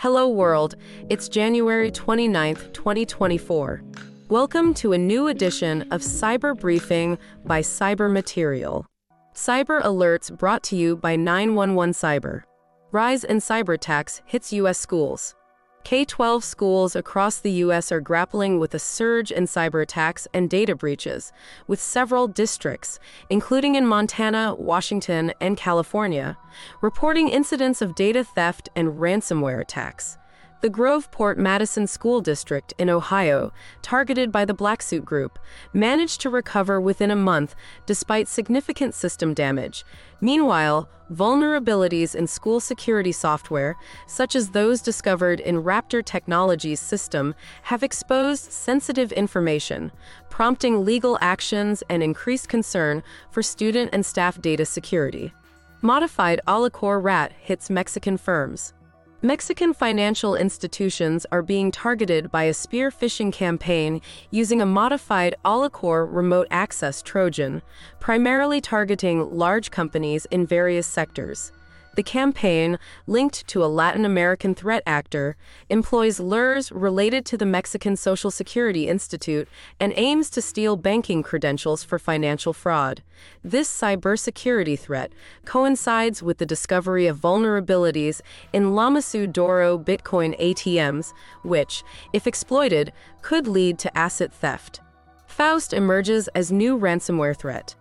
Hello, world. It's January 29th, 2024. Welcome to a new edition of Cyber Briefing by Cyber Material. Cyber alerts brought to you by 911 Cyber. Rise in cyber attacks hits U.S. schools. K 12 schools across the U.S. are grappling with a surge in cyber attacks and data breaches, with several districts, including in Montana, Washington, and California, reporting incidents of data theft and ransomware attacks. The Groveport Madison School District in Ohio, targeted by the Black Suit Group, managed to recover within a month despite significant system damage. Meanwhile, vulnerabilities in school security software, such as those discovered in Raptor Technologies' system, have exposed sensitive information, prompting legal actions and increased concern for student and staff data security. Modified AllaKore rat hits Mexican firms. Mexican financial institutions are being targeted by a spear phishing campaign using a modified AllaKore remote access Trojan, primarily targeting large companies in various sectors. The campaign, linked to a Latin American threat actor, employs lures related to the Mexican Social Security Institute and aims to steal banking credentials for financial fraud. This cybersecurity threat coincides with the discovery of vulnerabilities in Lamassu Douro Bitcoin ATMs, which, if exploited, could lead to asset theft. Faust emerges as new ransomware threat.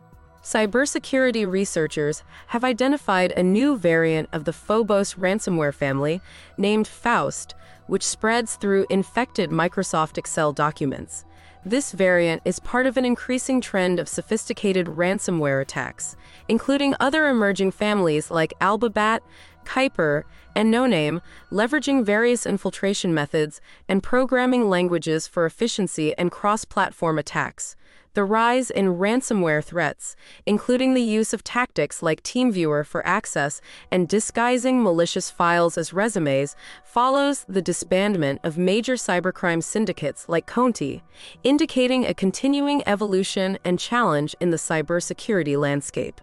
Cybersecurity researchers have identified a new variant of the Phobos ransomware family named Faust, which spreads through infected Microsoft Excel documents. This variant is part of an increasing trend of sophisticated ransomware attacks, including other emerging families like Albabat, Kuiper, and Noname, leveraging various infiltration methods and programming languages for efficiency and cross platform attacks. The rise in ransomware threats, including the use of tactics like TeamViewer for access and disguising malicious files as resumes, follows the disbandment of major cybercrime syndicates like Conti, indicating a continuing evolution and challenge in the cybersecurity landscape.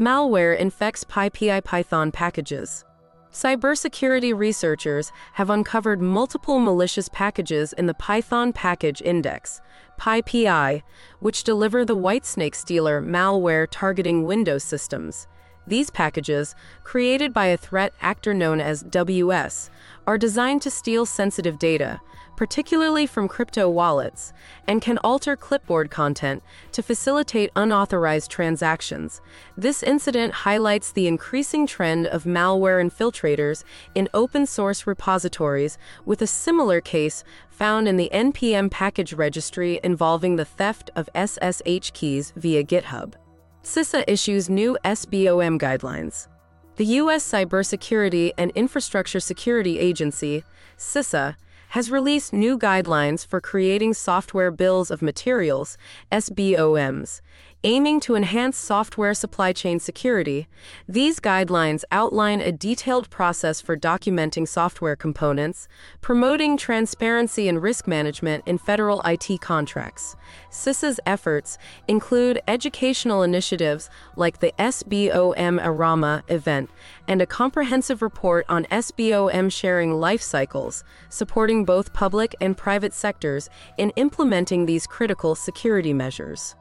Malware infects PyPI Python packages. Cybersecurity researchers have uncovered multiple malicious packages in the Python Package Index, PyPI, which deliver the Whitesnake Stealer malware targeting Windows systems. These packages, created by a threat actor known as WS, are designed to steal sensitive data, particularly from crypto wallets, and can alter clipboard content to facilitate unauthorized transactions. This incident highlights the increasing trend of malware infiltrators in open source repositories, with a similar case found in the NPM package registry involving the theft of SSH keys via GitHub. CISA issues new SBOM guidelines. The U.S. Cybersecurity and Infrastructure Security Agency, CISA, has released new guidelines for creating software bills of materials, SBOMs, aiming to enhance software supply chain security. These guidelines outline a detailed process for documenting software components, promoting transparency and risk management in federal IT contracts. CISA's efforts include educational initiatives like the SBOM-a-rama event and a comprehensive report on SBOM sharing life cycles, supporting both public and private sectors in implementing these critical security measures.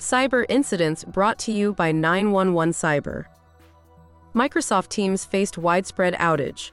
Cyber incidents brought to you by 911 Cyber. Microsoft Teams faced widespread outage.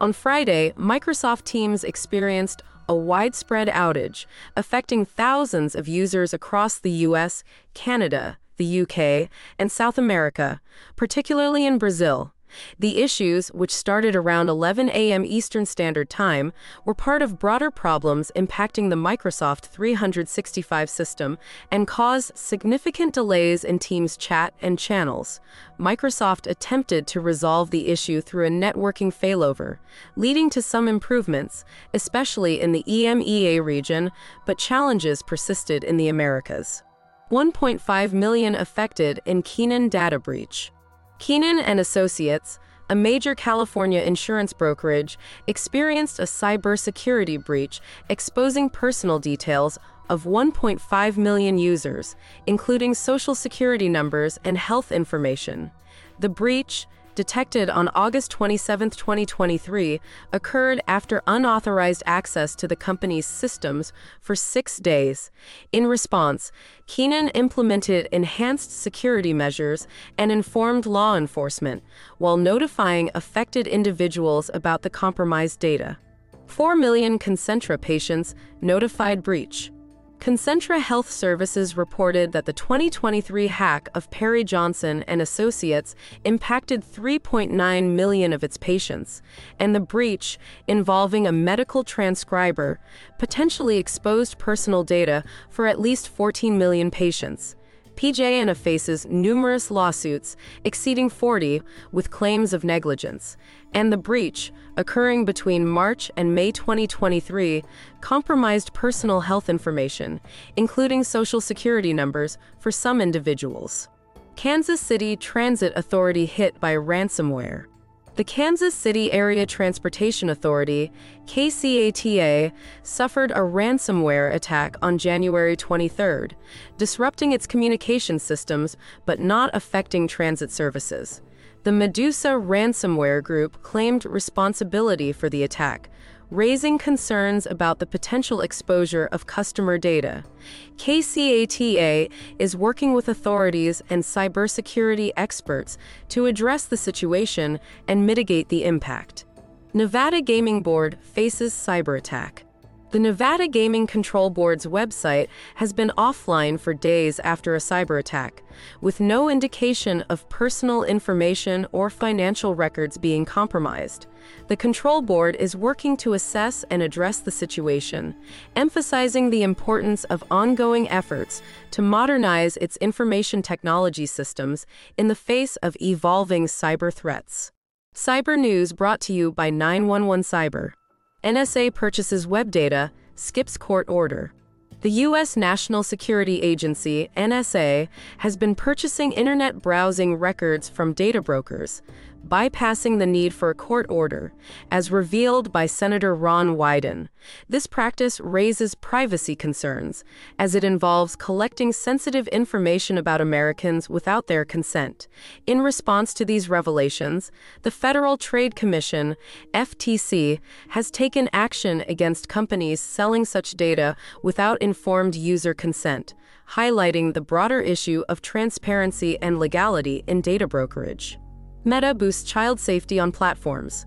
On Friday, Microsoft Teams experienced a widespread outage, affecting thousands of users across the US, Canada, the UK, and South America, particularly in Brazil. The issues, which started around 11 a.m. Eastern Standard Time, were part of broader problems impacting the Microsoft 365 system and caused significant delays in Teams chat and channels. Microsoft attempted to resolve the issue through a networking failover, leading to some improvements, especially in the EMEA region, but challenges persisted in the Americas. 1.5 million affected in Keenan data breach. Keenan and Associates, a major California insurance brokerage, experienced a cybersecurity breach exposing personal details of 1.5 million users, including social security numbers and health information. The breach, detected on August 27, 2023, occurred after unauthorized access to the company's systems for six days. In response, Keenan implemented enhanced security measures and informed law enforcement while notifying affected individuals about the compromised data. 4 million Concentra patients notified breach. Concentra Health Services reported that the 2023 hack of Perry Johnson and Associates impacted 3.9 million of its patients, and the breach, involving a medical transcriber, potentially exposed personal data for at least 14 million patients. PJ&A faces numerous lawsuits, exceeding 40, with claims of negligence, and the breach, occurring between March and May 2023, compromised personal health information, including social security numbers, for some individuals. Kansas City Transit Authority hit by ransomware. The Kansas City Area Transportation Authority, KCATA, suffered a ransomware attack on January 23, disrupting its communication systems but not affecting transit services. The Medusa ransomware group claimed responsibility for the attack, raising concerns about the potential exposure of customer data. KCATA is working with authorities and cybersecurity experts to address the situation and mitigate the impact. Nevada Gaming Board faces cyber attack. The Nevada Gaming Control Board's website has been offline for days after a cyber attack, with no indication of personal information or financial records being compromised. The Control Board is working to assess and address the situation, emphasizing the importance of ongoing efforts to modernize its information technology systems in the face of evolving cyber threats. Cyber News brought to you by 911 Cyber. NSA purchases web data, skips court order. The U.S. National Security Agency, NSA, has been purchasing internet browsing records from data brokers, bypassing the need for a court order, as revealed by Senator Ron Wyden. This practice raises privacy concerns, as it involves collecting sensitive information about Americans without their consent. In response to these revelations, the Federal Trade Commission, FTC, has taken action against companies selling such data without informed user consent, highlighting the broader issue of transparency and legality in data brokerage. Meta boosts child safety on platforms.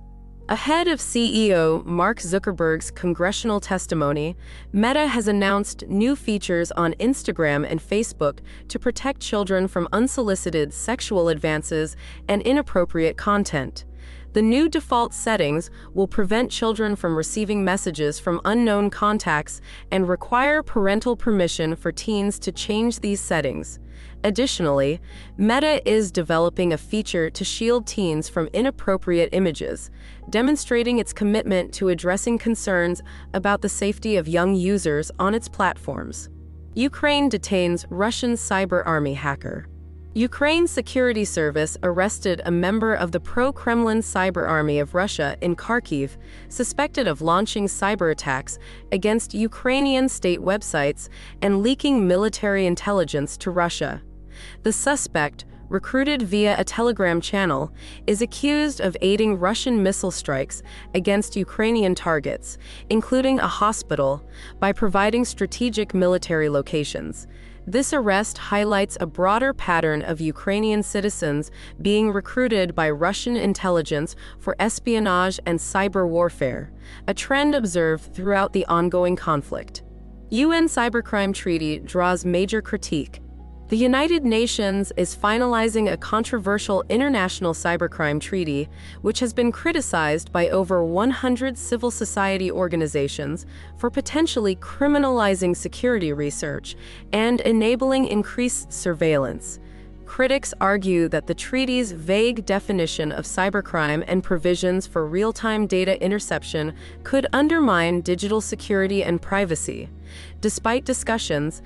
Ahead of CEO Mark Zuckerberg's congressional testimony, Meta has announced new features on Instagram and Facebook to protect children from unsolicited sexual advances and inappropriate content. The new default settings will prevent children from receiving messages from unknown contacts and require parental permission for teens to change these settings. Additionally, Meta is developing a feature to shield teens from inappropriate images, demonstrating its commitment to addressing concerns about the safety of young users on its platforms. Ukraine detains Russian cyber army hacker. Ukraine's security service arrested a member of the pro Kremlin cyber army of Russia in Kharkiv, suspected of launching cyber attacks against Ukrainian state websites and leaking military intelligence to Russia. The suspect, recruited via a Telegram channel, is accused of aiding Russian missile strikes against Ukrainian targets, including a hospital, by providing strategic military locations. This arrest highlights a broader pattern of Ukrainian citizens being recruited by Russian intelligence for espionage and cyber warfare, a trend observed throughout the ongoing conflict. UN Cybercrime Treaty draws major critique, the United Nations is finalizing a controversial international cybercrime treaty, which has been criticized by over 100 civil society organizations for potentially criminalizing security research and enabling increased surveillance. Critics argue that the treaty's vague definition of cybercrime and provisions for real time data interception could undermine digital security and privacy. Despite discussions,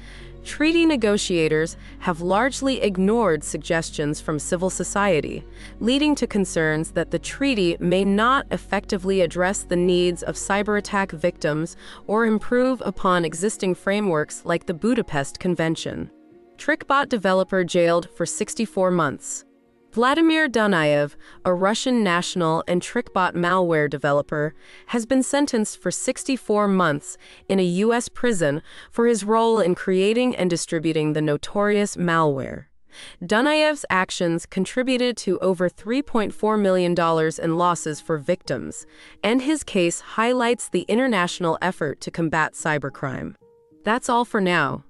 treaty negotiators have largely ignored suggestions from civil society, leading to concerns that the treaty may not effectively address the needs of cyber attack victims or improve upon existing frameworks like the Budapest Convention. TrickBot developer jailed for 64 months. Vladimir Dunayev, a Russian national and TrickBot malware developer, has been sentenced for 64 months in a U.S. prison for his role in creating and distributing the notorious malware. Dunayev's actions contributed to over $3.4 million in losses for victims, and his case highlights the international effort to combat cybercrime. That's all for now.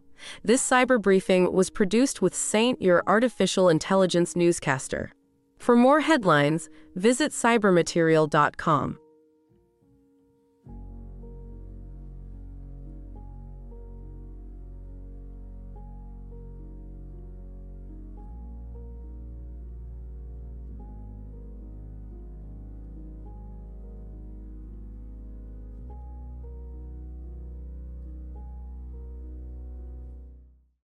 This cyber briefing was produced with Saint, your artificial intelligence newscaster. For more headlines, visit cybermaterial.com.